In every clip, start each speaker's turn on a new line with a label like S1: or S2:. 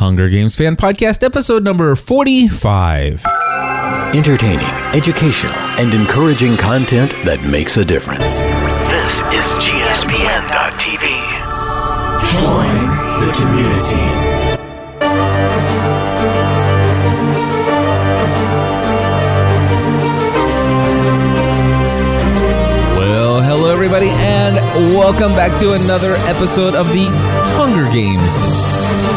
S1: Hunger Games Fan Podcast, episode number 45.
S2: Entertaining, educational, and encouraging content that makes a difference.
S3: This is GSPN.TV.
S2: Join the community.
S1: And welcome back to another episode of the Hunger Games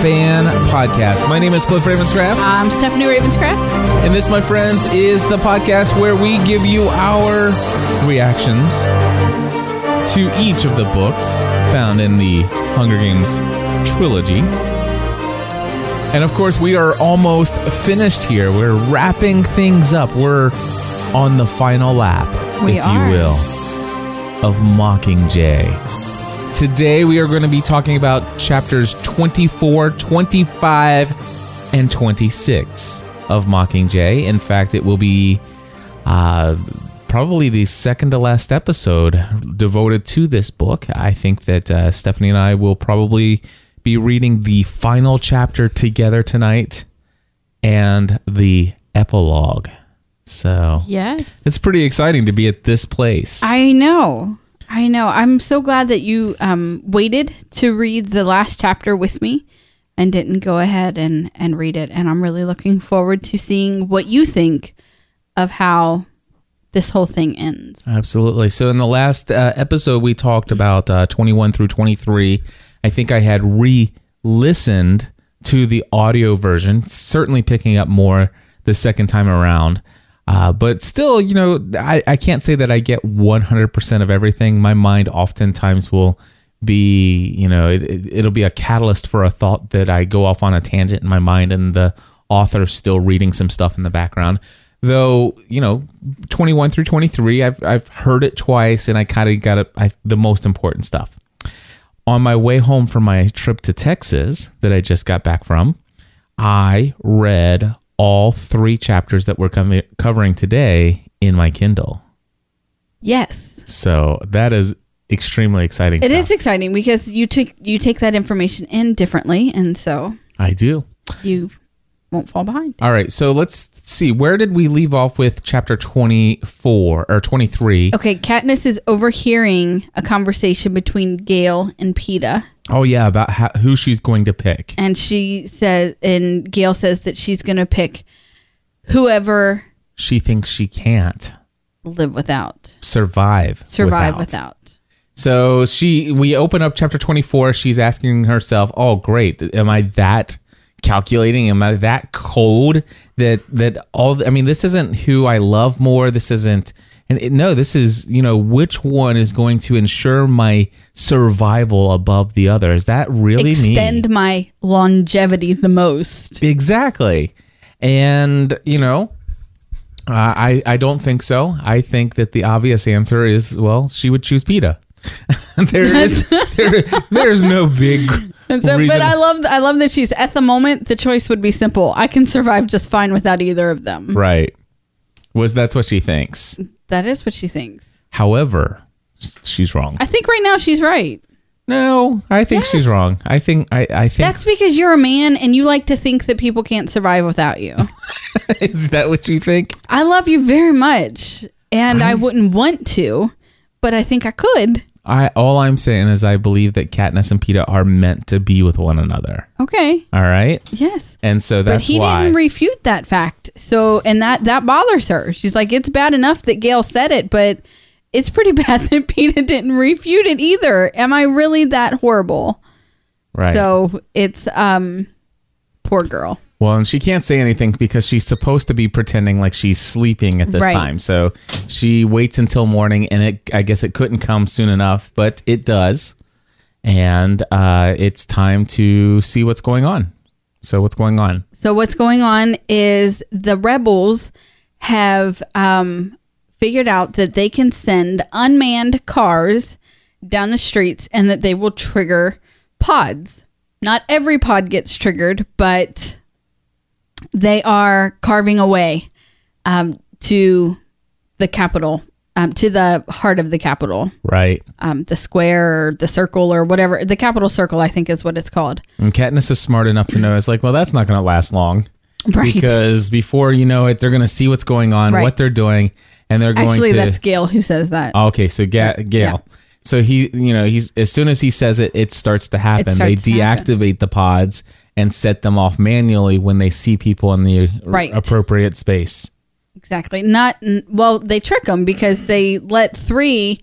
S1: Fan Podcast. My name is Cliff Ravenscraft,
S4: I'm Stephanie Ravenscraft.
S1: and this, my friends, is the podcast where we give you our reactions to each of the books found in the Hunger Games trilogy. And of course, we are almost finished here. We're wrapping things up. We're on the final lap,
S4: We
S1: if
S4: are.
S1: you will, of Mockingjay. Today, we are going to be talking about chapters 24, 25, and 26 of Mockingjay. In fact, it will be uh, probably the second to last episode devoted to this book. I think that uh, Stephanie and I will probably be reading the final chapter together tonight and the epilogue. So
S4: Yes.
S1: it's pretty exciting to be at this place.
S4: I know. I know. I'm so glad that you um, waited to read the last chapter with me and didn't go ahead and, and read it. And I'm really looking forward to seeing what you think of how this whole thing ends.
S1: Absolutely. So in the last uh, episode, we talked about uh, 21 through 23. I think I had re listened to the audio version, certainly picking up more the second time around. Uh, but still, you know, I, I can't say that I get 100% of everything. My mind oftentimes will be, you know, it, it'll be a catalyst for a thought that I go off on a tangent in my mind and the author's still reading some stuff in the background. Though, you know, 21 through 23, I've, I've heard it twice and I kind of got it, the most important stuff. On my way home from my trip to Texas that I just got back from, I read all three chapters that we're com- covering today in my Kindle.
S4: Yes.
S1: So that is extremely exciting.
S4: It is
S1: stuff.
S4: exciting because you took you take that information in differently and so
S1: I do.
S4: you won't fall behind.
S1: All right. So let's see. Where did we leave off with chapter 24 or 23?
S4: Okay, Katniss is overhearing a conversation between Gale and Peeta.
S1: Oh, yeah. About how, who she's going to pick.
S4: and she says and Gale says that she's going to pick whoever
S1: She thinks she can't
S4: live without
S1: survive.
S4: survive
S1: without.
S4: without,
S1: So she, we open up chapter 24. She's asking herself, oh, great. Am I that calculating? Am I that cold that, that all, I mean, this isn't who I love more. This isn't, and it, no, this is, you know, which one is going to ensure my survival above the other? Is that really
S4: extend
S1: me?
S4: my longevity the most
S1: Exactly. And, you know, uh, I, I don't think so. I think that the obvious answer is, well, she would choose Peeta. there is there, there's no big
S4: and so but i love i love that she's at the moment the choice would be simple i can survive just fine without either of them
S1: right. Was that's what she thinks.
S4: that is what she thinks
S1: However, she's wrong.
S4: i think right now she's right
S1: No, I think she's wrong. I think I, I think
S4: that's because you're a man and you like to think that people can't survive without you
S1: is that what you think?
S4: i love you very much and I wouldn't want to but i think i could
S1: I all I'm saying is I believe that Katniss and Peeta are meant to be with one another.
S4: okay.
S1: All right?
S4: yes.
S1: And so that's but
S4: he
S1: why.
S4: didn't refute that fact. So and that that bothers her. She's like it's bad enough that Gale said it but it's pretty bad that Peeta didn't refute it either. Am i really that horrible?
S1: Right.
S4: so it's um poor girl
S1: Well, and she can't say anything because she's supposed to be pretending like she's sleeping at this
S4: Right.
S1: time. So she waits until morning, and it I guess it couldn't come soon enough, but it does, and uh, it's time to see what's going on. So what's going on?
S4: so what's going on is the rebels have um figured out that they can send unmanned cars down the streets and that they will trigger pods not every pod gets triggered but they are carving away um, to the Capitol um, to the heart of the Capitol.
S1: Right.
S4: um, the square or the circle or whatever. The Capitol Circle, I think, is what it's called.
S1: And Katniss is smart enough to know it's like, well, that's not going to last long.
S4: Right.
S1: Because before you know it, they're going to see what's going on,
S4: Right.
S1: what they're doing, and they're going
S4: Actually,
S1: to.
S4: Actually, that's Gale who says that.
S1: okay, so Ga- Gale.
S4: Yeah.
S1: So he, you know, he's as soon as he says it, it starts to happen. they
S4: starts happen.
S1: deactivate the pods and set them off manually when they see people in the
S4: Right.
S1: appropriate space.
S4: Exactly. Not well. They trick them because they let three.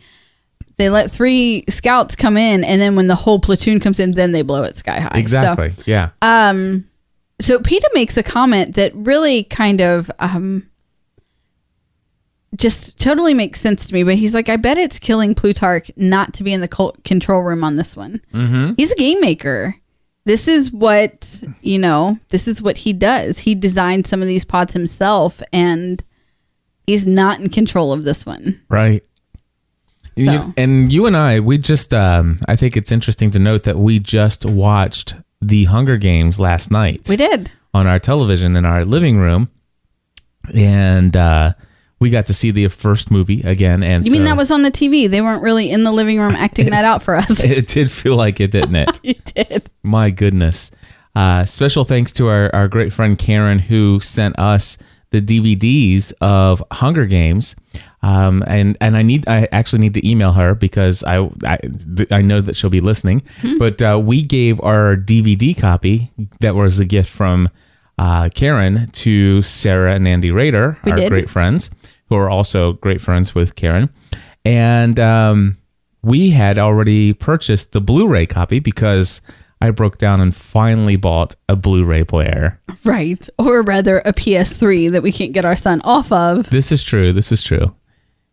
S4: They let three scouts come in, and then when the whole platoon comes in, then they blow it sky high. So-
S1: Exactly. yeah.
S4: Um, so Peeta makes a comment that really kind of um, just totally makes sense to me. But he's like, I bet it's killing Plutarch not to be in the cult control room on this one. Mm-hmm. He's a game maker. This is what you know. This is what he does. He designed some of these pods himself, and he's not in control of this one.
S1: Right. You- and you and I, we just, um, I think it's interesting to note that we just watched the Hunger Games last night
S4: We did.
S1: on our television in our living room. And uh, we got to see the first movie again. And
S4: You mean that was on the TV? They weren't really in the living room acting that out for us.
S1: It did feel like it, didn't it?
S4: you did.
S1: My goodness. Uh, special thanks to our, our great friend Karen who sent us the DVDs of Hunger Games. Um, and, and I need I actually need to email her because I I, I know that she'll be listening. But uh, we gave our DVD copy that was a gift from uh, Karen to Sarah and Andy Rader,
S4: We
S1: our
S4: did.
S1: great friends, who are also great friends with Karen. And um, we had already purchased the Blu-ray copy because I broke down and finally bought a Blu-ray player.
S4: Right. Or rather, a PS3 that we can't get our son off of.
S1: This is true. This is true.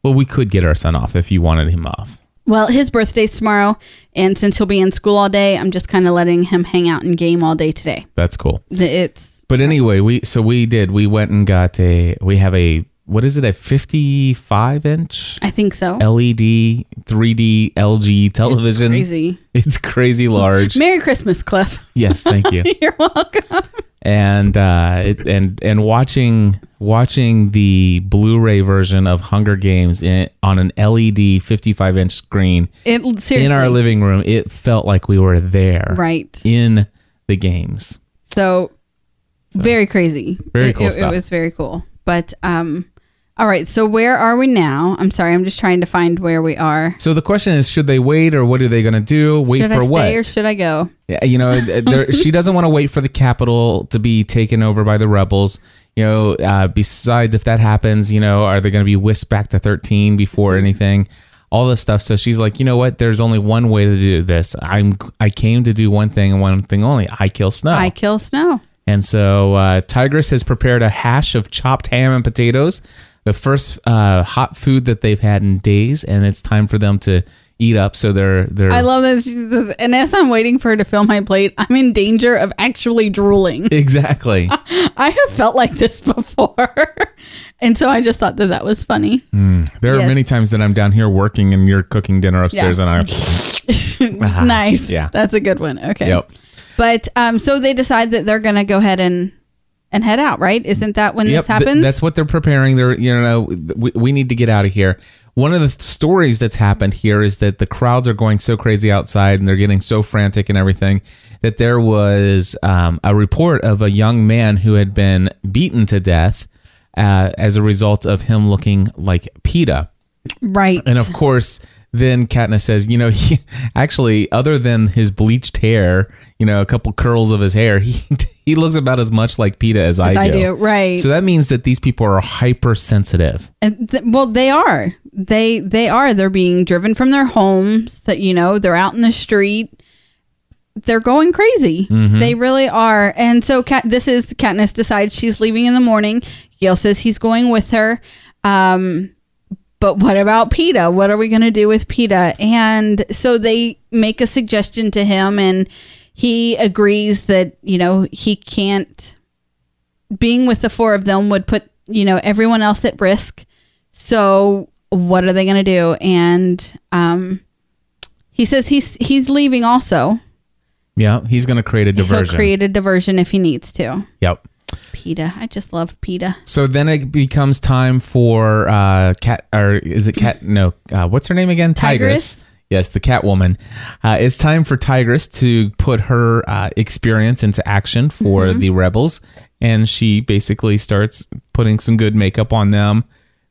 S1: Well, we could get our son off if you wanted him off.
S4: Well, his birthday's tomorrow, and since he'll be in school all day, I'm just kind of letting him hang out and game all day today.
S1: That's cool.
S4: It's
S1: But anyway, we so we did. We went and got a. We have a what is it? A fifty-five inch
S4: I think so.
S1: LED 3D LG television.
S4: It's crazy.
S1: It's crazy large.
S4: Merry Christmas, Cliff.
S1: yes, thank you.
S4: You're welcome.
S1: and uh, it, and and watching watching the Blu-ray version of Hunger Games in, on an LED 55 inch screen
S4: It seriously.
S1: in our living room, it felt like we were there,
S4: Right.
S1: in the games.
S4: So, very crazy.
S1: Very
S4: It-
S1: cool
S4: it,
S1: stuff.
S4: It was very cool. But um, all right. So where are we now? I'm sorry. I'm just trying to find where we are.
S1: So the question is, should they wait, or what are they going to do? Wait
S4: should
S1: for
S4: I stay
S1: what?
S4: or should I go?
S1: Yeah, you know, there, she doesn't want to wait for the Capitol to be taken over by the rebels. You know, uh, besides, if that happens, you know, are they going to be whisked back to 13 before anything? All this stuff. So she's like, you know what? There's only one way to do this. I'm I came to do one thing and one thing only. I kill Snow.
S4: I kill Snow.
S1: And so uh, Tigris has prepared a hash of chopped ham and potatoes, the first uh, hot food that they've had in days, and it's time for them to eat up. So they're they're
S4: I love this. And as I'm waiting for her to fill my plate, I'm in danger of actually drooling.
S1: exactly.
S4: I have felt like this before. and so I just thought that that was funny.
S1: There are many times that I'm down here working and you're cooking dinner upstairs,
S4: Yeah.
S1: and I'm.
S4: nice.
S1: Yeah.
S4: That's a good one. Okay.
S1: Yep.
S4: But um, so they decide that they're going to go ahead and and head out, right? Isn't that when
S1: Yep,
S4: this
S1: th-
S4: happens?
S1: that's what they're preparing. They're you know we, we need to get out of here. One of the th- stories that's happened here is that the crowds are going so crazy outside and they're getting so frantic and everything that there was um, a report of a young man who had been beaten to death uh, as a result of him looking like Peeta.
S4: right.
S1: And of course, then Katniss says, you know, he actually, other than his bleached hair, you know, a couple curls of his hair, he he looks about as much like Peeta as, I,
S4: As I
S1: do.
S4: do, right.
S1: So that means that these people are hypersensitive.
S4: And th- well, they are. They they are. They're being driven from their homes. That you know, they're out in the street. They're going crazy.
S1: Mm-hmm.
S4: They really are. And so, Kat, this is Katniss decides she's leaving in the morning. Gale says he's going with her. Um, but what about Peeta? What are we going to do with Peeta? And so they make a suggestion to him, and he agrees that you know he can't. Being with the four of them would put you know everyone else at risk. So what are they going to do? And um, he says he's he's leaving also.
S1: Yeah, he's going to create a diversion.
S4: He'll create a diversion if he needs to.
S1: Yep.
S4: Peeta. I just love Peeta.
S1: So then it becomes time for uh, cat, or is it cat? No, uh, what's her name again?
S4: Tigris?
S1: Yes, the Catwoman. Uh, it's time for Tigris to put her uh, experience into action for
S4: Mm-hmm.
S1: the rebels, and she basically starts putting some good makeup on them,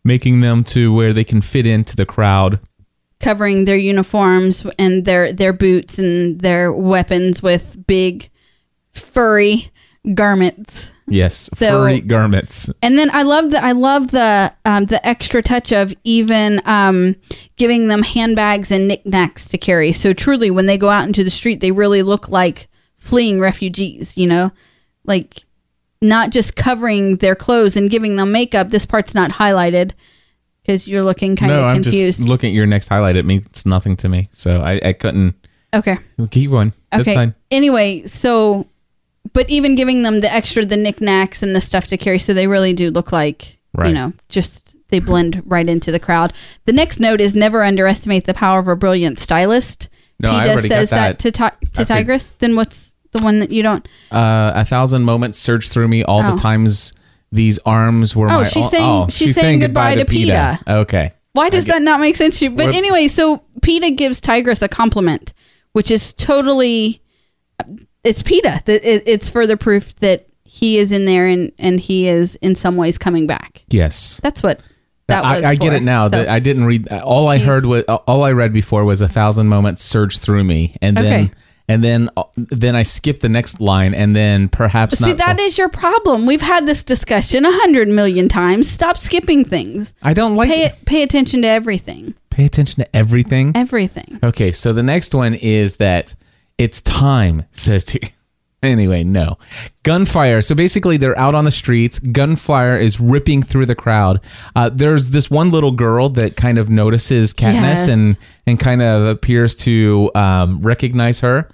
S1: making them to where they can fit into the crowd.
S4: Covering their uniforms and their their boots and their weapons with big furry garments.
S1: Yes,
S4: So-
S1: furry garments.
S4: And then I love the I love the um, the extra touch of even um, giving them handbags and knickknacks to carry. So truly, when they go out into the street, they really look like fleeing refugees. You know, like not just covering their clothes and giving them makeup. This part's not highlighted because you're looking kind
S1: no,
S4: of
S1: I'm
S4: confused.
S1: just looking at your next highlight. It means nothing to me, so I, I couldn't
S4: okay.
S1: keep going. That's
S4: Okay.
S1: fine.
S4: Anyway, so but even giving them the extra the knickknacks and the stuff to carry, so they really do look like
S1: Right.
S4: you know just they blend right into the crowd. The next note is never underestimate the power of a brilliant stylist.
S1: No, I
S4: Peeta
S1: already got
S4: says
S1: that.
S4: to ti- to Tigris. Then what's the one that you don't?
S1: Uh, a thousand moments surged through me all
S4: Oh.
S1: the times these arms were
S4: Oh,
S1: my
S4: she's
S1: oh,
S4: saying-
S1: oh,
S4: she's saying goodbye to Peeta.
S1: Okay.
S4: Why does that not make sense to you? But anyway, so Peeta gives Tigris a compliment, which is totally it's Peeta. It's further proof that he is in there and and he is in some ways coming back.
S1: Yes.
S4: That's what that
S1: I,
S4: was.
S1: I get it now.
S4: So-
S1: that I didn't read. All I heard was all I read before was a thousand moments surged through me, and then and then then I skipped the next line, and then perhaps
S4: See, that is your problem. We've had this discussion a hundred million times. Stop skipping things.
S1: I don't like.
S4: Pay pay attention to everything.
S1: pay attention to everything.
S4: Everything.
S1: Okay, so the next one is that it's time, says T. Anyway, no. Gunfire. So basically, they're out on the streets. Gunfire is ripping through the crowd. Uh, there's this one little girl that kind of notices Katniss
S4: Yes.
S1: and, and kind of appears to um, recognize her.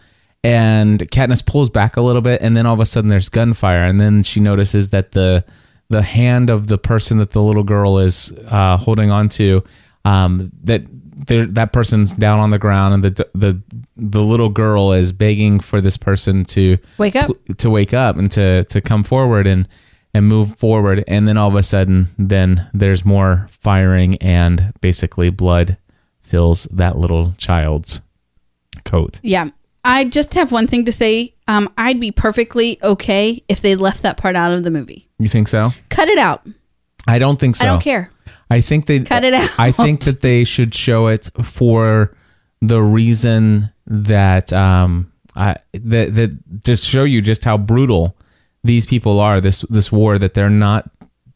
S1: And Katniss pulls back a little bit, and then all of a sudden there's gunfire. And then she notices that the the hand of the person that the little girl is uh, holding on to, um, that that person's down on the ground, and the the the little girl is begging for this person to
S4: Wake up.
S1: to wake up and to to come forward and and move forward. And then all of a sudden, then there's more firing, and basically blood fills that little child's coat.
S4: Yeah. I just have one thing to say. Um, I'd be perfectly okay if they left that part out of the movie.
S1: You think so?
S4: Cut it out.
S1: I don't think so.
S4: I don't care.
S1: I think they
S4: Cut it out.
S1: I think that they should show it for the reason that um I that that to show you just how brutal these people are. This this war that they're not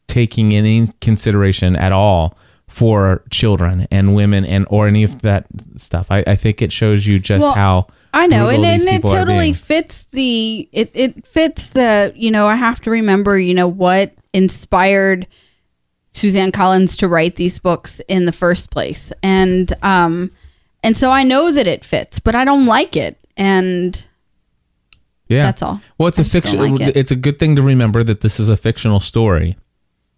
S1: taking any consideration at all for children and women and or any of that stuff. I, I think it shows you just
S4: Well,
S1: how
S4: I know, and, and it totally fits the it, it fits the you know I have to remember you know what inspired Suzanne Collins to write these books in the first place, and um and so I know that it fits, but I don't like it, and
S1: Yeah,
S4: That's all.
S1: Well, it's
S4: I
S1: a fiction.
S4: like it.
S1: It's a good thing to remember that this is a fictional story,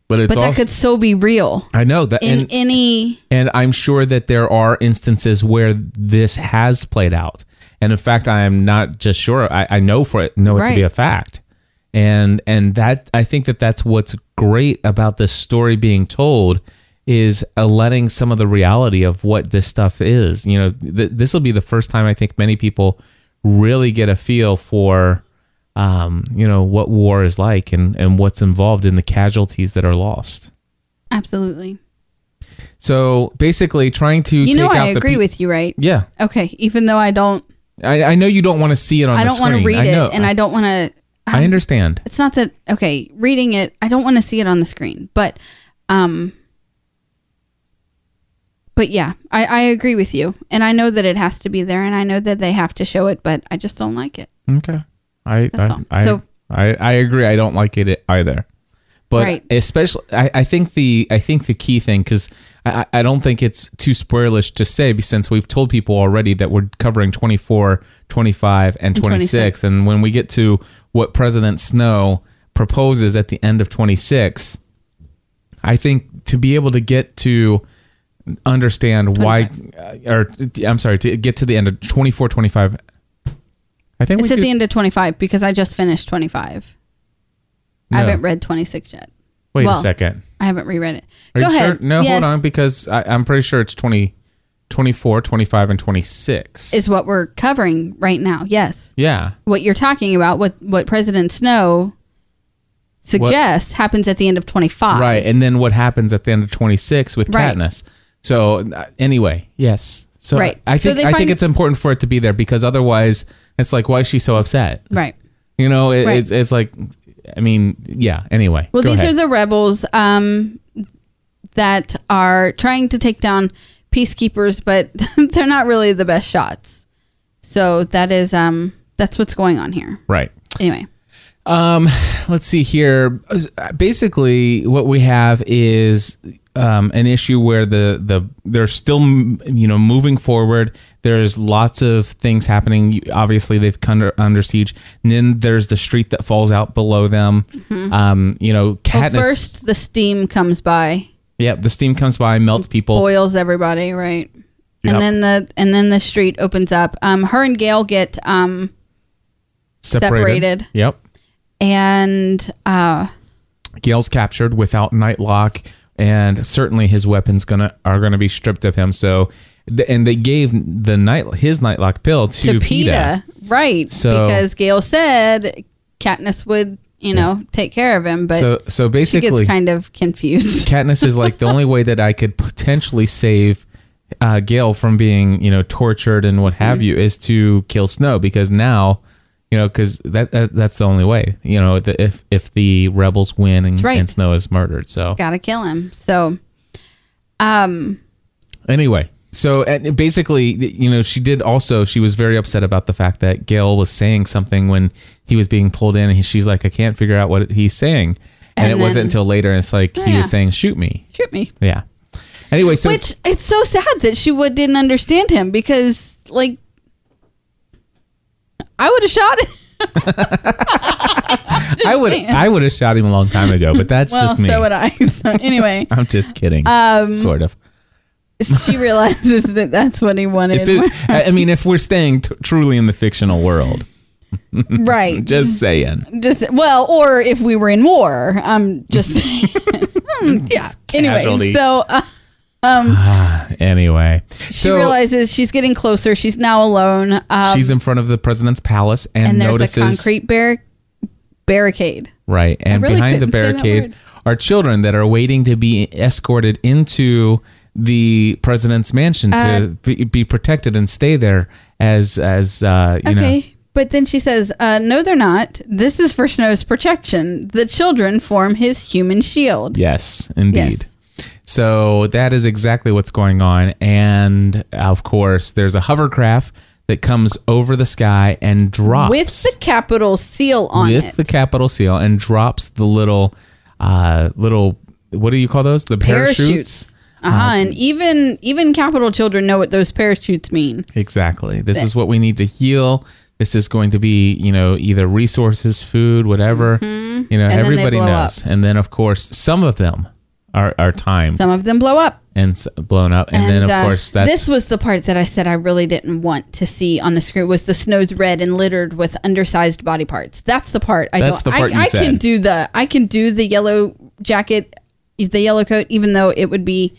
S1: but it's
S4: but that
S1: also.
S4: could so be real
S1: I know that,
S4: in
S1: and,
S4: any
S1: and I'm sure that there are instances where this has played out, and in fact, I am not just sure. I, I know for it know it to be a fact, and and that I think that that's what's great about this story being told is uh, letting some of the reality of what this stuff is. You know, th- this will be the first time I think many people really get a feel for um, you know what war is like and and what's involved in the casualties that are lost.
S4: absolutely.
S1: So basically, trying to
S4: You know, I agree
S1: pe-
S4: with you, right?
S1: Yeah,
S4: Okay, even though I don't,
S1: I, I know you don't want to see it on.
S4: I don't want to read it, and I don't want to.
S1: I understand.
S4: it's not that okay reading it i don't want to see it on the screen but um but yeah I, I agree with you and i know that it has to be there and i know that they have to show it but i just don't like it
S1: Okay, I
S4: That's
S1: I,
S4: all.
S1: I,
S4: So-
S1: I I agree. I don't like it either. But
S4: Right.
S1: especially, I, I think the I think the key thing because I, don't think it's too spoilish to say since we've told people already that we're covering 24, 25, and 26.
S4: 26.
S1: And when we get to what President Snow proposes at the end of 26, I think to be able to get to understand why, uh, or I'm sorry, to get to the end of 24, 25. I think
S4: it's at
S1: could-
S4: the end of 25 because i just finished 25 I haven't read 26 yet.
S1: Wait
S4: well,
S1: a second.
S4: I haven't reread it.
S1: Are
S4: Go ahead.
S1: sure? No,
S4: Yes,
S1: hold on, because I, I'm pretty sure it's 20, 24, 25, and 26.
S4: Is what we're covering right now. Yes.
S1: yeah.
S4: What you're talking about, what what President Snow suggests happens at the end of 25.
S1: Right. And then what happens at the end of 26 with
S4: Right.
S1: Katniss. So uh, anyway, yes. So
S4: Right.
S1: I
S4: So
S1: think
S4: they
S1: I think it's important for it to be there because otherwise it's like why is she so upset?
S4: Right.
S1: You know, it,
S4: Right.
S1: it's, it's like I mean, yeah, anyway.
S4: Well, these
S1: ahead.
S4: are the rebels um, that are trying to take down peacekeepers, but they're not really the best shots. So that is um that's what's going on here.
S1: right.
S4: Anyway,
S1: Um, let's see here. Basically, what we have is um, an issue where the the they're still you know moving forward. There's lots of things happening. Obviously, they've come under, under siege. And then there's the street that falls out below them. Um, you know,
S4: Mm-hmm. well, first the steam comes by,
S1: Yep, the steam comes by, melts people.
S4: boils everybody, right?
S1: Yep.
S4: And then the and then the street opens up. Um, her and Gale get um separated.
S1: Yep.
S4: and uh
S1: Gale's captured without Nightlock, and certainly his weapons gonna are gonna be stripped of him. So, th- and they gave the night his Nightlock pill to,
S4: to
S1: Peeta.
S4: Peeta, right?
S1: So-
S4: because Gale said Katniss would, you know, take care of him, but
S1: So, so basically, she
S4: gets kind of confused.
S1: Katniss is like the only way that I could potentially save uh, Gale from being, you know, tortured and what
S4: Mm-hmm.
S1: have you is to kill Snow because now, you know, because that, that that's the only way. You know, the, if if the rebels win and,
S4: right.
S1: and Snow is murdered, so
S4: Gotta kill him. So, um,
S1: Anyway, so and basically, you know, she did also. She was very upset about the fact that Gale was saying something when he was being pulled in, and he- she's like, "I can't figure out what he's saying." And,
S4: And
S1: it wasn't until later, and it's like he was saying, "Shoot me."
S4: shoot me.
S1: Yeah. Anyway, so
S4: Which it's so sad that she would didn't understand him because, like, I would have shot him.
S1: I would I would have shot him a long time ago, but that's
S4: well,
S1: just me.
S4: so would I. So anyway,
S1: I'm just kidding.
S4: Um,
S1: sort of.
S4: she realizes that that's what he wanted.
S1: If it, I mean, if we're staying t- truly in the fictional world,
S4: right.
S1: just saying.
S4: just well, or if we were in war. I'm just. Hmm, yeah. Anyway,
S1: Casualty.
S4: so uh,
S1: Anyway,
S4: she
S1: so
S4: realizes she's getting closer. She's now alone. Um,
S1: she's in front of the president's palace and,
S4: and there's
S1: notices
S4: a concrete bar- barricade.
S1: Right. And
S4: really
S1: behind the
S4: couldn't say that
S1: barricade are children that are waiting to be escorted into the president's mansion
S4: Uh,
S1: to be, be protected and stay there as as uh you
S4: Okay.
S1: know
S4: But then she says, uh, "No, they're not. This is for Snow's protection. The children form his human shield."
S1: yes indeed
S4: Yes.
S1: so that is exactly what's going on and of course there's a hovercraft that comes over the sky and drops
S4: with the Capitol seal on
S1: with
S4: it.
S1: With the Capitol seal and drops the little uh little what do you call those the parachutes,
S4: Uh huh. and even even Capitol children know what those parachutes mean.
S1: Exactly. This is what we need to heal. This is going to be, you know, either resources, food, whatever. You know,
S4: Mm-hmm. they
S1: everybody knows. And then, of course, some of them are, are timed
S4: Some of them blow up.
S1: and s- blown up. And, then, of
S4: uh,
S1: course, that's
S4: this was the part that I said I really didn't want to see on the screen was the snow's red and littered with undersized body parts. That's the part I
S1: That's
S4: don't.
S1: the part
S4: I, I can do the I can do the yellow jacket, the yellow coat, even though it would be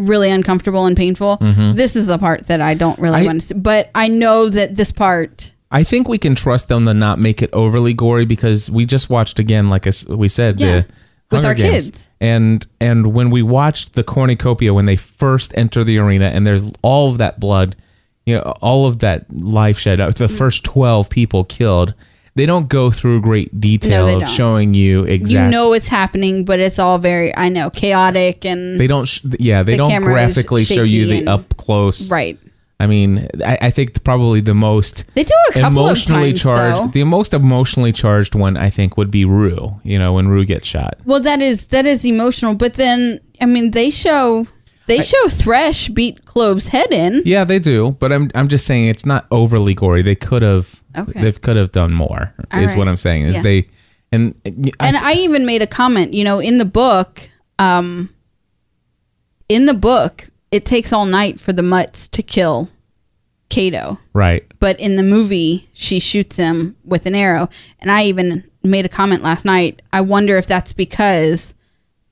S4: really uncomfortable and painful. This is the part that I don't really
S1: Mm-hmm. I-
S4: want to see. But I know that this part.
S1: I think we can trust them to not make it overly gory because we just watched again, like we said,
S4: Yeah.
S1: the
S4: With
S1: Hunger
S4: our
S1: Games.
S4: kids.
S1: and and when we watched the cornucopia when they first enter the arena, and there's all of that blood, you know, all of that life shed, uh, the
S4: Mm.
S1: first twelve people killed. They don't go through great detail
S4: they
S1: of
S4: don't.
S1: showing you exactly.
S4: You know what's happening, but it's all very I know chaotic and
S1: they don't. Sh- yeah, they
S4: The
S1: don't
S4: camera is
S1: graphically show you
S4: shaky
S1: the
S4: and-
S1: up close.
S4: right.
S1: I mean, I, I think probably the most
S4: They do a couple
S1: emotionally
S4: of times
S1: charged,
S4: though.
S1: the most emotionally charged one I think would be Rue. You know, when Rue gets shot.
S4: Well, that is that is emotional, but then I mean they show they show Thresh beat Clove's head in.
S1: Yeah, they do, but I'm I'm just saying it's not overly gory. They could have
S4: Okay.
S1: they could have done more.
S4: All
S1: is
S4: right.
S1: what I'm saying. Is
S4: Yeah.
S1: they and I,
S4: And I even made a comment, you know, in the book, um in the book, it takes all night for the mutts to kill Cato.
S1: right.
S4: But in the movie, she shoots him with an arrow. And I even made a comment last night. I wonder if that's because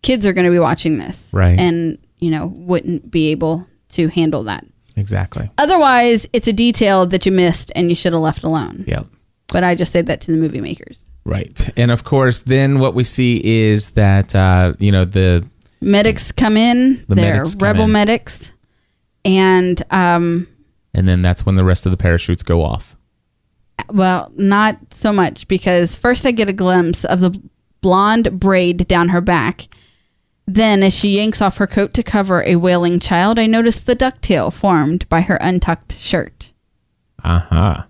S4: kids are going to be watching this,
S1: Right.
S4: And you know wouldn't be able to handle that.
S1: Exactly.
S4: Otherwise, it's a detail that you missed and you should have left alone.
S1: Yep.
S4: But I just said that to the movie makers.
S1: Right. And of course, then what we see is that uh, you know the
S4: Medics come in.
S1: The
S4: they're
S1: medics
S4: rebel
S1: in.
S4: medics, and um,
S1: and then that's when the rest of the parachutes go off.
S4: well, not so much because first I get a glimpse of the blonde braid down her back. Then, as she yanks off her coat to cover a wailing child, I notice the ducktail formed by her untucked shirt.
S1: Uh huh.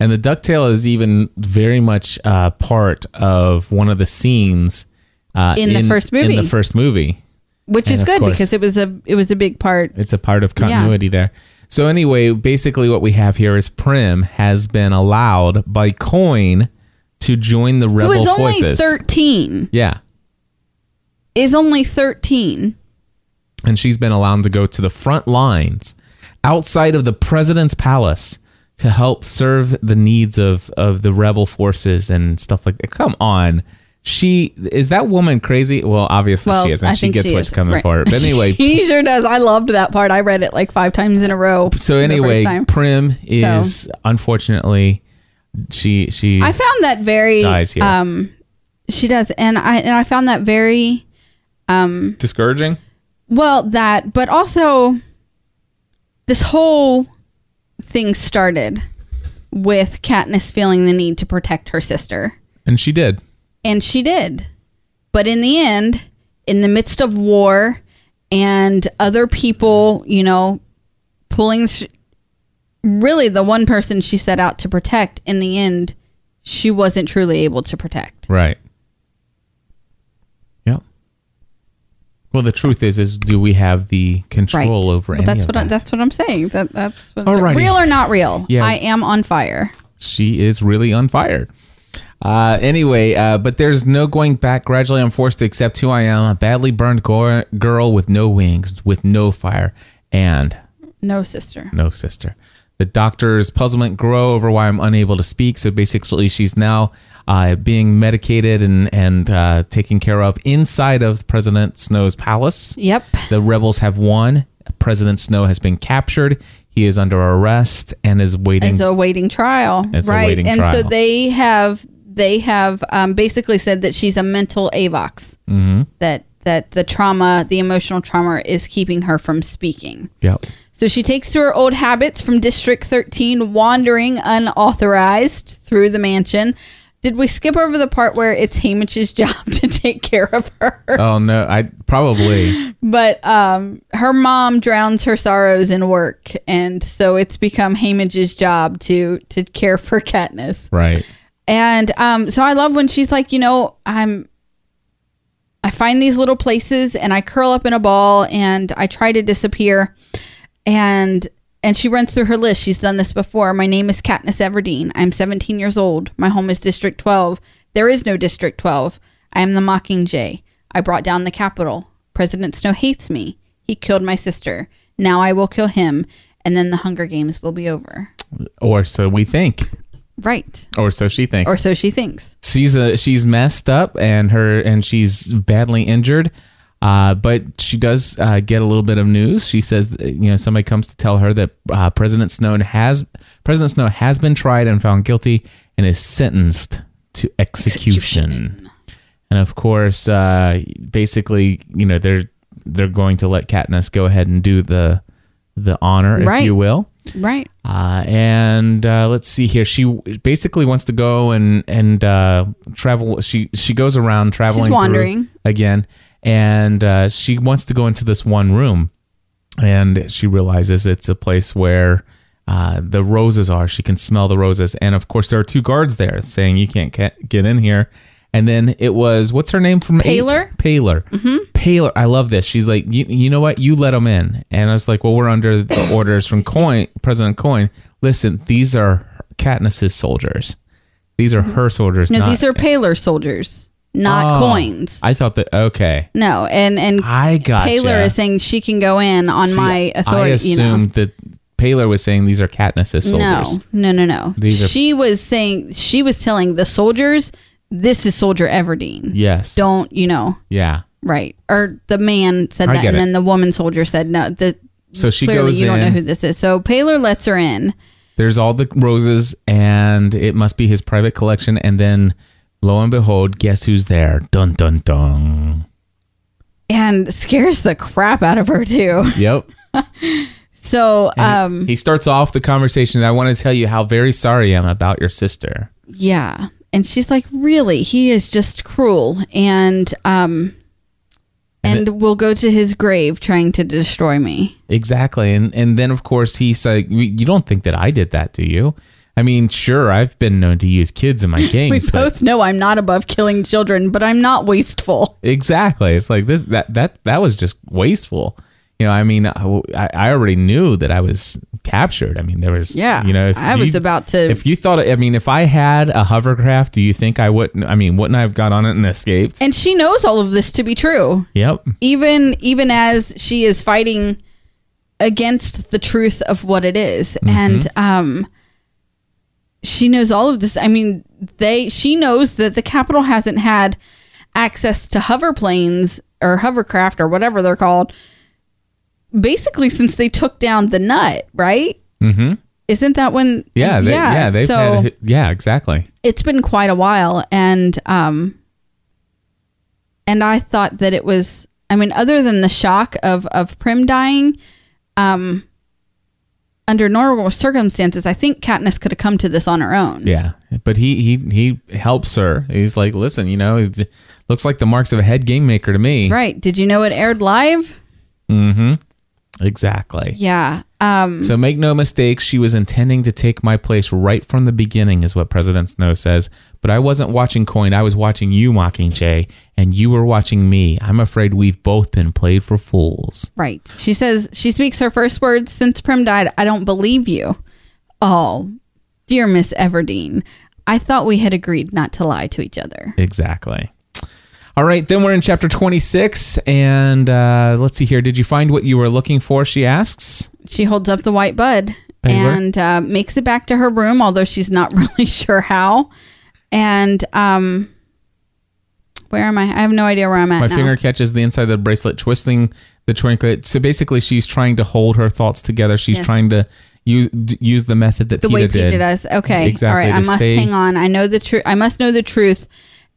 S1: And the ducktail is even very much uh, part of one of the scenes uh,
S4: In the first movie.
S1: In the first movie,
S4: Which
S1: And
S4: is good
S1: course-
S4: because it was a it was a big part.
S1: it's a part of continuity there. So anyway, basically, what we have here is Prim has been allowed by Coin to join the
S4: Who
S1: rebel
S4: is only
S1: forces.
S4: thirteen?
S1: yeah,
S4: Is only thirteen.
S1: and she's been allowed to go to the front lines outside of the president's palace to help serve the needs of of the rebel forces and stuff like that. Come on. She is that woman crazy? Well, obviously
S4: Well,
S1: she is,
S4: I
S1: and she gets
S4: she
S1: what's
S4: is.
S1: coming
S4: Right.
S1: for her. But anyway,
S4: he sure does. I loved that part. I read it like five times in a row.
S1: so anyway. Prim is unfortunately she she
S4: I found that very
S1: dies here.
S4: um she does and I and I found that very Um,
S1: discouraging.
S4: well that but also this whole thing started with Katniss feeling the need to protect her sister
S1: And she did.
S4: and she did. But in the end, in the midst of war and other people, you know, pulling sh- really the one person she set out to protect in the end, she wasn't truly able to protect.
S1: Right. Yep. Well, the truth is, is do we have the control over
S4: Well,
S1: any
S4: that's what I,
S1: that?
S4: that's what I'm saying. That that's what
S1: Alrighty.
S4: real or not real.
S1: Yeah.
S4: I am on fire.
S1: she is really on fire. Uh, anyway, uh, but there's no going back. Gradually, I'm forced to accept who I am a badly burned go- girl with no wings, with no fire, and
S4: No sister.
S1: no sister. The doctor's puzzlement grow over why I'm unable to speak. So basically, she's now uh, being medicated and and uh, taken care of inside of President Snow's palace.
S4: Yep.
S1: The rebels have won. President Snow has been captured. He is under arrest and is waiting.
S4: It's a waiting trial,
S1: It's a
S4: right?
S1: waiting
S4: and so they have they have um, basically said that she's a mental avox. Mm-hmm. That that the trauma, the emotional trauma, is keeping her from speaking.
S1: yep.
S4: So she takes to her old habits from District 13, wandering unauthorized through the mansion. Did we skip over the part where it's Haymitch's job to take care of her?
S1: Oh no, I probably
S4: But um, her mom drowns her sorrows in work, and so it's become Haymitch's job to to care for Katniss.
S1: right.
S4: And um, so I love when she's like, you know, I'm. I find these little places and I curl up in a ball and I try to disappear. And and she runs through her list. She's done this before. My name is Katniss Everdeen. I'm 17 years old. My home is District 12. There is no District 12. I am the Mockingjay. I brought down the Capitol. President Snow hates me. He killed my sister. Now I will kill him, and then the Hunger Games will be over.
S1: Or so we think,
S4: Right.
S1: or so she thinks.
S4: Or so she thinks.
S1: she's a she's messed up and her and she's badly injured uh, but she does uh, get a little bit of news. She says, that, you know, somebody comes to tell her that uh, President Snow has President Snow has been tried and found guilty and is sentenced to execution. And of course, uh, basically, you know, they're they're going to let Katniss go ahead and do the the honor, if
S4: Right.
S1: you will.
S4: Right.
S1: Uh, and uh, let's see here. She basically wants to go and and uh, travel. She she goes around traveling, through
S4: wandering.
S1: again, and uh, she wants to go into this one room, and she realizes it's a place where uh, the roses are. She can smell the roses, and of course there are two guards there saying you can't get in here. And then it was what's her name from eight?
S4: Paylor?
S1: Paylor. Mm-hmm. Paylor. I love this. She's like, you, you know what? You let them in. And I was like, well, we're under the orders from Coin, President Coin. Listen, these are Katniss's soldiers. These are her soldiers.
S4: No, these are Paylor's soldiers, not
S1: Oh,
S4: Coin's.
S1: I thought that. Okay,
S4: No, and and
S1: I got.
S4: Paylor is saying she can go in on my authority.
S1: I
S4: you know.
S1: assumed that Paylor was saying these are Katniss's
S4: No,
S1: soldiers.
S4: no, no, no.
S1: These are-
S4: she was saying she was telling the soldiers this is Soldier Everdeen.
S1: Yes.
S4: Don't you know?
S1: Yeah.
S4: Right. Or the man said
S1: I
S4: that, and
S1: it.
S4: then the woman soldier said no. The
S1: So she
S4: clearly
S1: goes
S4: you don't know who this is. So Paylor lets her in.
S1: There's all the roses, and it must be his private collection. And then, lo and behold, guess who's there? Dun dun dun.
S4: and scares the crap out of her too.
S1: Yep.
S4: So, um,
S1: he starts off the conversation. I want to tell you how very sorry I am about your sister.
S4: yeah, and she's like, "Really? He is just cruel, and um,
S1: And
S4: and, will go to his grave trying to destroy me."
S1: Exactly. And and then of course he's like, you don't think that I did that, do you? I mean, sure, I've been known to use kids in my
S4: We
S1: games. but-
S4: both know I'm not above killing children, but I'm not wasteful.
S1: exactly. It's like this that that that was just wasteful. You know, I mean, I, I already knew that I was captured. I mean, there was,
S4: Yeah,
S1: you know, if
S4: I
S1: you-
S4: was about to-
S1: If you thought, I mean, if I had a hovercraft, do you think I wouldn't? I mean, wouldn't I have got on it and escaped?
S4: And she knows all of this to be true.
S1: Yep.
S4: even even as she is fighting against the truth of what it is. and um she knows all of this i mean they she knows that the capitol hasn't had access to hover planes or hovercraft or whatever they're called basically since they took down the nut right
S1: Mm-hmm.
S4: isn't that when
S1: Yeah. They, yeah. They've
S4: so
S1: had. Yeah. Exactly.
S4: it's been quite a while and um and i thought that it was i mean other than the shock of of prim dying um under normal circumstances i think katniss could have come to this on her own
S1: Yeah, but he he he helps her. He's like, listen, you know, it looks like the marks of a head game maker to me.
S4: right did you know it aired live
S1: Mm-hmm. Exactly.
S4: yeah um
S1: So make no mistake, she was intending to take my place right from the beginning, is what President Snow says. But I wasn't watching Coin. I was watching you, Mockingjay, and you were watching me. I'm afraid we've both been played for fools.
S4: right she says she speaks her first words since prim died i don't believe you oh dear miss everdeen i thought we had agreed not to lie to each other
S1: Exactly. All right, then we're in chapter 26, and uh, let's see here. Did you find what you were looking for? She asks.
S4: she holds up the white bud
S1: Paylor?
S4: and uh, makes it back to her room, although she's not really sure how. And um, where am I? I have no idea where I'm at
S1: My
S4: now.
S1: finger catches the inside of the bracelet, twisting the trinket. So basically, she's trying to hold her thoughts together. She's
S4: Yes.
S1: trying to use use the method that
S4: the
S1: Peeta
S4: way
S1: did.
S4: Peter does. Okay,
S1: Exactly,
S4: all right. I must
S1: stay-
S4: hang on. I know the truth. I must know the truth.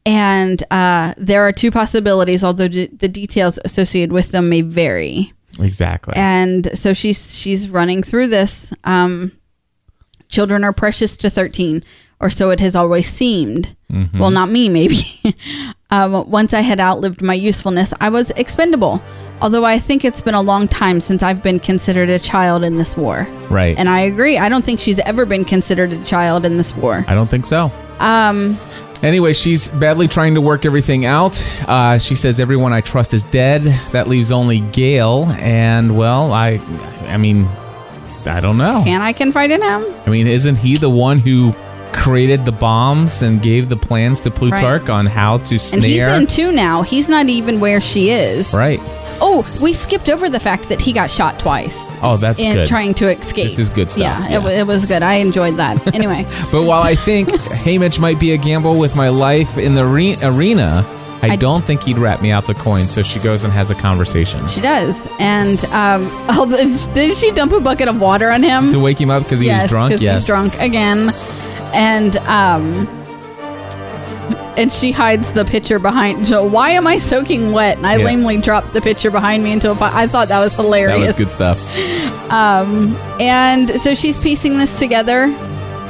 S4: And uh, there are two possibilities, although d- the details associated with them may vary.
S1: Exactly.
S4: and so she's she's running through this um children are precious to 13 or so it has always seemed well not me maybe um, once i had outlived my usefulness i was expendable although i think it's been a long time since i've been considered a child in this war
S1: right.
S4: and i agree i don't think she's ever been considered a child in this war
S1: I don't think so.
S4: um
S1: Anyway, she's badly trying to work everything out. Uh, she says everyone I trust is dead. That leaves only Gale, and well, I, I mean, I don't know.
S4: can i confide in him
S1: I mean, isn't he the one who created the bombs and gave the plans to Plutarch on how to snare?
S4: and he's in two now he's not even where she is
S1: right.
S4: Oh we skipped over the fact that he got shot twice
S1: Oh, that's
S4: in
S1: good.
S4: trying to escape.
S1: This is good stuff,
S4: Yeah,
S1: yeah.
S4: It, it was good. I enjoyed that. Anyway,
S1: But while I think Haymitch might be a gamble with my life in the re- arena, I,
S4: I-
S1: don't think he'd rat me out to Coin. So she goes and has a conversation
S4: she does. And um, did she dump a bucket of water on him?
S1: to wake him up because he
S4: yes,
S1: was drunk. Yes,
S4: he's drunk again. And um, and she hides the pitcher behind. So why am I soaking wet? And I
S1: Yeah.
S4: lamely dropped the pitcher behind me into a pot. I thought that was
S1: That
S4: hilarious.
S1: was good stuff.
S4: And so she's piecing this together.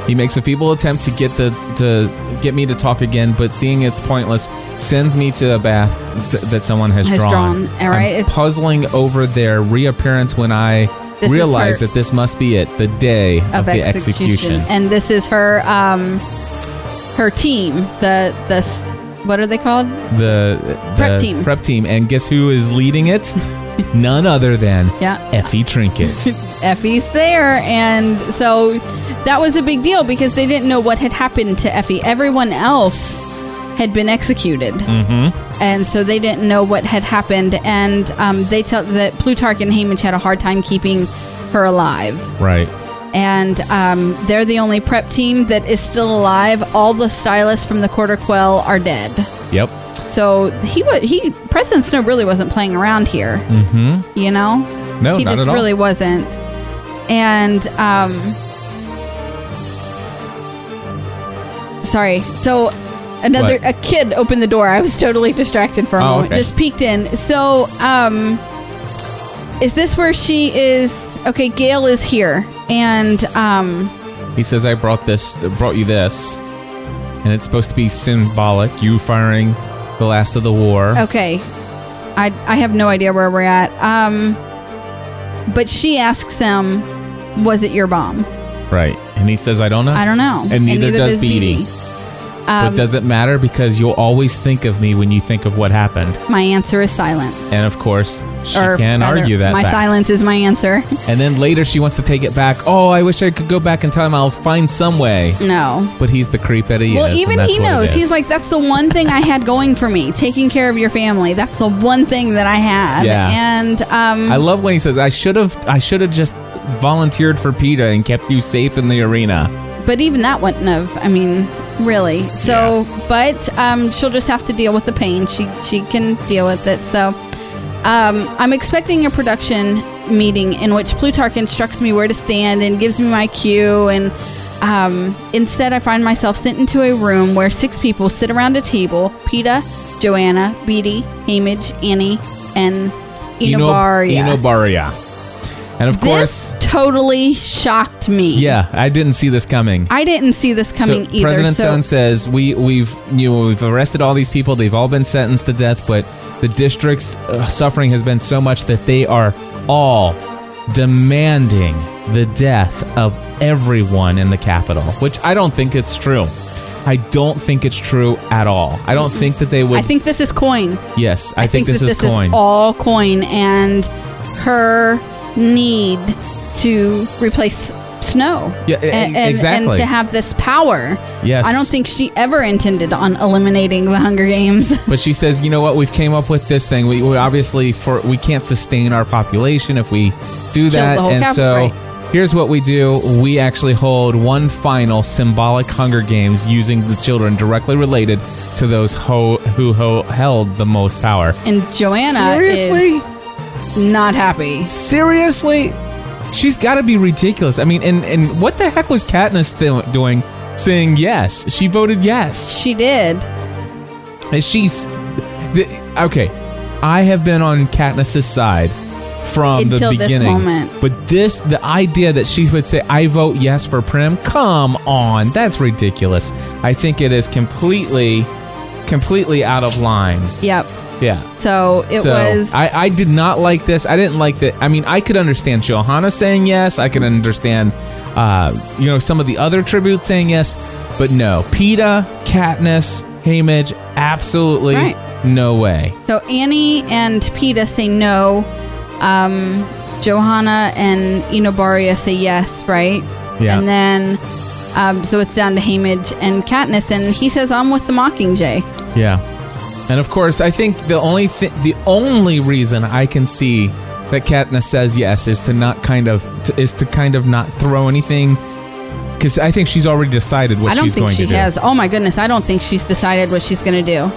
S1: He makes a feeble attempt to get the to get me to talk again, but seeing it's pointless, sends me to a bath th- that someone has,
S4: Has
S1: drawn.
S4: drawn, all right.
S1: Puzzling over their reappearance when I
S4: This
S1: realize that this must be it, the day of,
S4: of
S1: the
S4: execution.
S1: execution.
S4: and this is her um her team the the what are they called
S1: the,
S4: Prep team.
S1: Prep team, and guess who is leading it? None other than
S4: yeah
S1: Effie Trinket.
S4: effie's there and so that was a big deal because they didn't know what had happened to effie everyone else had been executed
S1: mm-hmm.
S4: and so they didn't know what had happened and um, they tell that plutarch and Haymitch had a hard time keeping her alive
S1: Right.
S4: And um, they're the only prep team that is still alive. All the stylists from the Quarter Quell are dead.
S1: Yep.
S4: So he would he President Snow really wasn't playing around here. Mm-hmm. You know,
S1: No,
S4: he
S1: not
S4: just
S1: at all.
S4: really wasn't. And um, sorry. So another
S1: What?
S4: a kid opened the door. I was totally distracted for a
S1: Oh,
S4: moment.
S1: okay.
S4: Just peeked in. So um, is this where she is? Okay, Gale is here, and um,
S1: He says, "I brought this, brought you this, and it's supposed to be symbolic. You firing the last of the war.
S4: Okay. I I have no idea where we're at. Um but she asks him, "Was it your bomb?"
S1: Right. And he says, I don't know.
S4: I don't know.
S1: And neither does Beetee.
S4: Um,
S1: but does it matter? Because you'll always think of me when you think of what happened.
S4: My answer is silence.
S1: And of course, she
S4: or
S1: can
S4: rather,
S1: argue that
S4: My
S1: fact.
S4: silence is my answer.
S1: And then later she wants to take it back. Oh, I wish I could go back in time. I'll find some way.
S4: no.
S1: But he's the creep that he
S4: Well,
S1: is. Well,
S4: even he knows. He's like, that's the one thing I had going for me. Taking care of your family. That's the one thing that I had.
S1: Yeah.
S4: And um,
S1: I love when he says, "I should have, I should have just volunteered for Peeta and kept you safe in the arena."
S4: but even that wouldn't have. I mean, really. So, but um, she'll just have to deal with the pain. She she can deal with it. So, um, I'm expecting a production meeting in which Plutarch instructs me where to stand and gives me my cue. And um, instead, I find myself sent into a room where six people sit around a table: Peeta, Johanna, Beetee, Haymitch, Annie, and Enobaria.
S1: Enobaria. And of course,
S4: this totally shocked me.
S1: yeah, I didn't see this coming.
S4: I didn't see this coming
S1: so
S4: either.
S1: President
S4: so
S1: Stone says we we've you know we've arrested all these people. They've all been sentenced to death, but the district's uh, suffering has been so much that they are all demanding the death of everyone in the Capitol. Which I don't think it's true. I don't think it's true at all. I don't think that they would.
S4: I think this is coin.
S1: yes, I, think, this,
S4: that
S1: is coin.
S4: all coin, and her need to replace Snow.
S1: Yeah,
S4: and, and,
S1: exactly.
S4: And to have this power.
S1: Yes.
S4: I don't think she ever intended on eliminating the Hunger Games.
S1: But she says, you know what? We've came up with this thing. We, we obviously for we can't sustain our population if we do that, and
S4: cap-
S1: so
S4: right.
S1: here's what we do: we actually hold one final symbolic Hunger Games using the children directly related to those ho- who ho- held the most power.
S4: And Johanna
S1: Seriously?
S4: is not happy.
S1: Seriously, she's got to be ridiculous. I mean, and and what the heck was Katniss th- doing? Saying yes, she voted yes.
S4: She did.
S1: And she's the, okay. I have been on Katniss's side from
S4: Until
S1: the
S4: this
S1: beginning.
S4: moment.
S1: But this, the idea that she would say, "I vote yes for Prim," come on, that's ridiculous. I think it is completely, completely out of line.
S4: Yep.
S1: Yeah.
S4: So it
S1: so
S4: was.
S1: I, I did not like this. I didn't like that. I mean, I could understand Johanna saying yes. I could understand, uh, you know, some of the other tributes saying yes. But no, Peeta, Katniss, Haymitch, absolutely
S4: Right.
S1: no way.
S4: So Annie and Peeta say no. Um, Johanna and Enobaria say yes, right?
S1: Yeah.
S4: And then, um, so it's down to Haymitch and Katniss, and he says, "I'm with the Mockingjay."
S1: Yeah. And of course, I think the only thi- the only reason I can see that Katniss says yes is to not kind of to, is to kind of not throw anything because I think she's already decided what
S4: I don't
S1: she's
S4: think
S1: going
S4: she
S1: to do.
S4: has. Oh my goodness, I don't think she's decided what she's going to do.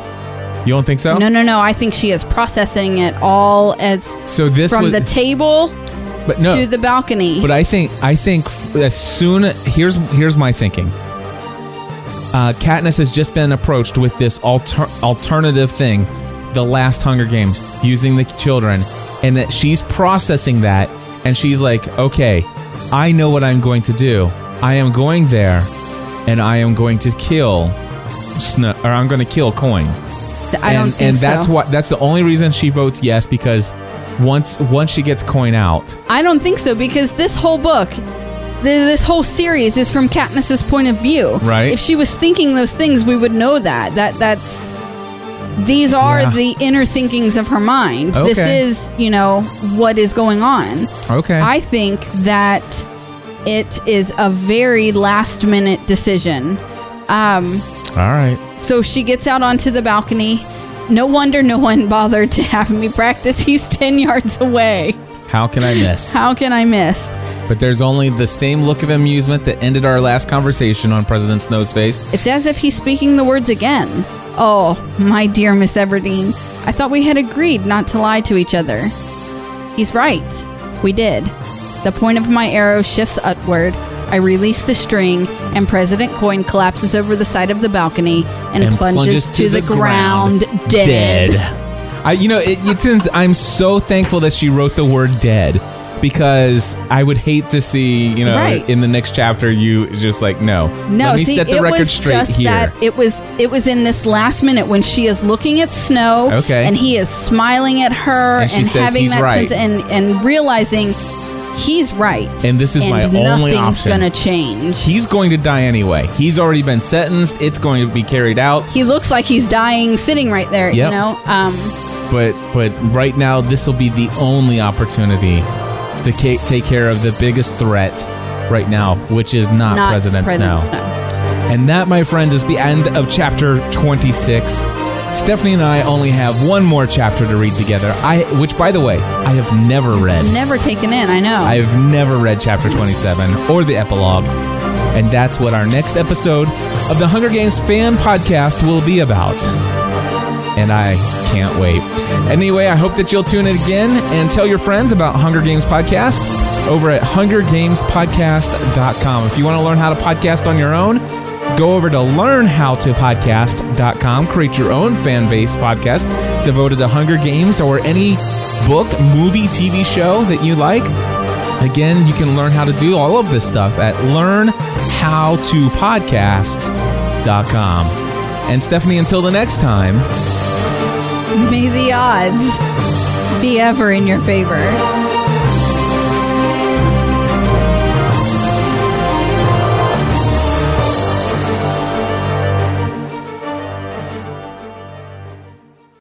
S1: You don't think so?
S4: No, no, no. I think she is processing it all as
S1: So this
S4: from
S1: was
S4: the table
S1: but no,
S4: to the balcony.
S1: But I think I think as soon here's here's my thinking. Uh, Katniss has just been approached with this alter- alternative thing, the last Hunger Games, using the children, and that she's processing that, and she's like, okay, I know what I'm going to do. I am going there, and I am going to kill, Snow, or I'm going to kill Coin
S4: I don't
S1: and,
S4: think
S1: and that's
S4: so.
S1: what that's the only reason she votes yes because once once she gets coin out
S4: I don't think so because this whole book, this whole series is from Katniss's point of view.
S1: Right.
S4: If she was thinking those things, we would know that. That that's these are
S1: Yeah.
S4: the inner thinkings of her mind. This is, you know, what is going on.
S1: okay
S4: I think that it is a very last minute decision. Um,
S1: all right
S4: so she gets out onto the balcony. No wonder no one bothered to have me practice. He's 10 yards away.
S1: how can i miss
S4: How can I miss?
S1: But there's only the same look of amusement that ended our last conversation on President Snow's face.
S4: It's as if he's speaking the words again. Oh, my dear Miss Everdeen, I thought we had agreed not to lie to each other. He's right. We did. The point of my arrow shifts upward. I release the string, and President Coin collapses over the side of the balcony and,
S1: And
S4: plunges, to, the, ground, dead.
S1: I, you know, it, it's, I'm so thankful that she wrote the word dead because I would hate to see, you know,
S4: Right.
S1: in the next chapter, you just like, no.
S4: No,
S1: Let me
S4: see,
S1: set the
S4: it
S1: record
S4: was
S1: straight
S4: just
S1: here.
S4: that it was it was in this last minute when she is looking at Snow,
S1: Okay.
S4: and he is smiling at her
S1: And she says
S4: having
S1: he's
S4: that
S1: right.
S4: sense and and realizing he's right,
S1: And this is
S4: and
S1: my only
S4: nothing's
S1: option.
S4: gonna change.
S1: He's going to die anyway. He's already been sentenced. It's going to be carried out.
S4: he looks like he's dying sitting right there.
S1: Yep.
S4: You know, um,
S1: But but right now, this will be the only opportunity to ca- take care of the biggest threat right now, which is not,
S4: not
S1: President,
S4: President
S1: Snow.
S4: Snow.
S1: And that, my friends, is the end of chapter 26. Stephanie and I only have one more chapter to read together. I, which, by the way, I have never read.
S4: Never taken in. I know.
S1: I've never read chapter 27 or the epilogue. And that's what our next episode of the Hunger Games fan podcast will be about. And I can't wait. Anyway, I hope that you'll tune in again and tell your friends about Hunger Games Podcast over at hungergamespodcast.com. If you want to learn how to podcast on your own, go over to learnhowtopodcast.com, create your own fan base podcast devoted to Hunger Games or any book, movie, TV show that you like. Again, you can learn how to do all of this stuff at learnhowtopodcast.com. And Stephanie, until the next time,
S4: May the odds be ever in your favor.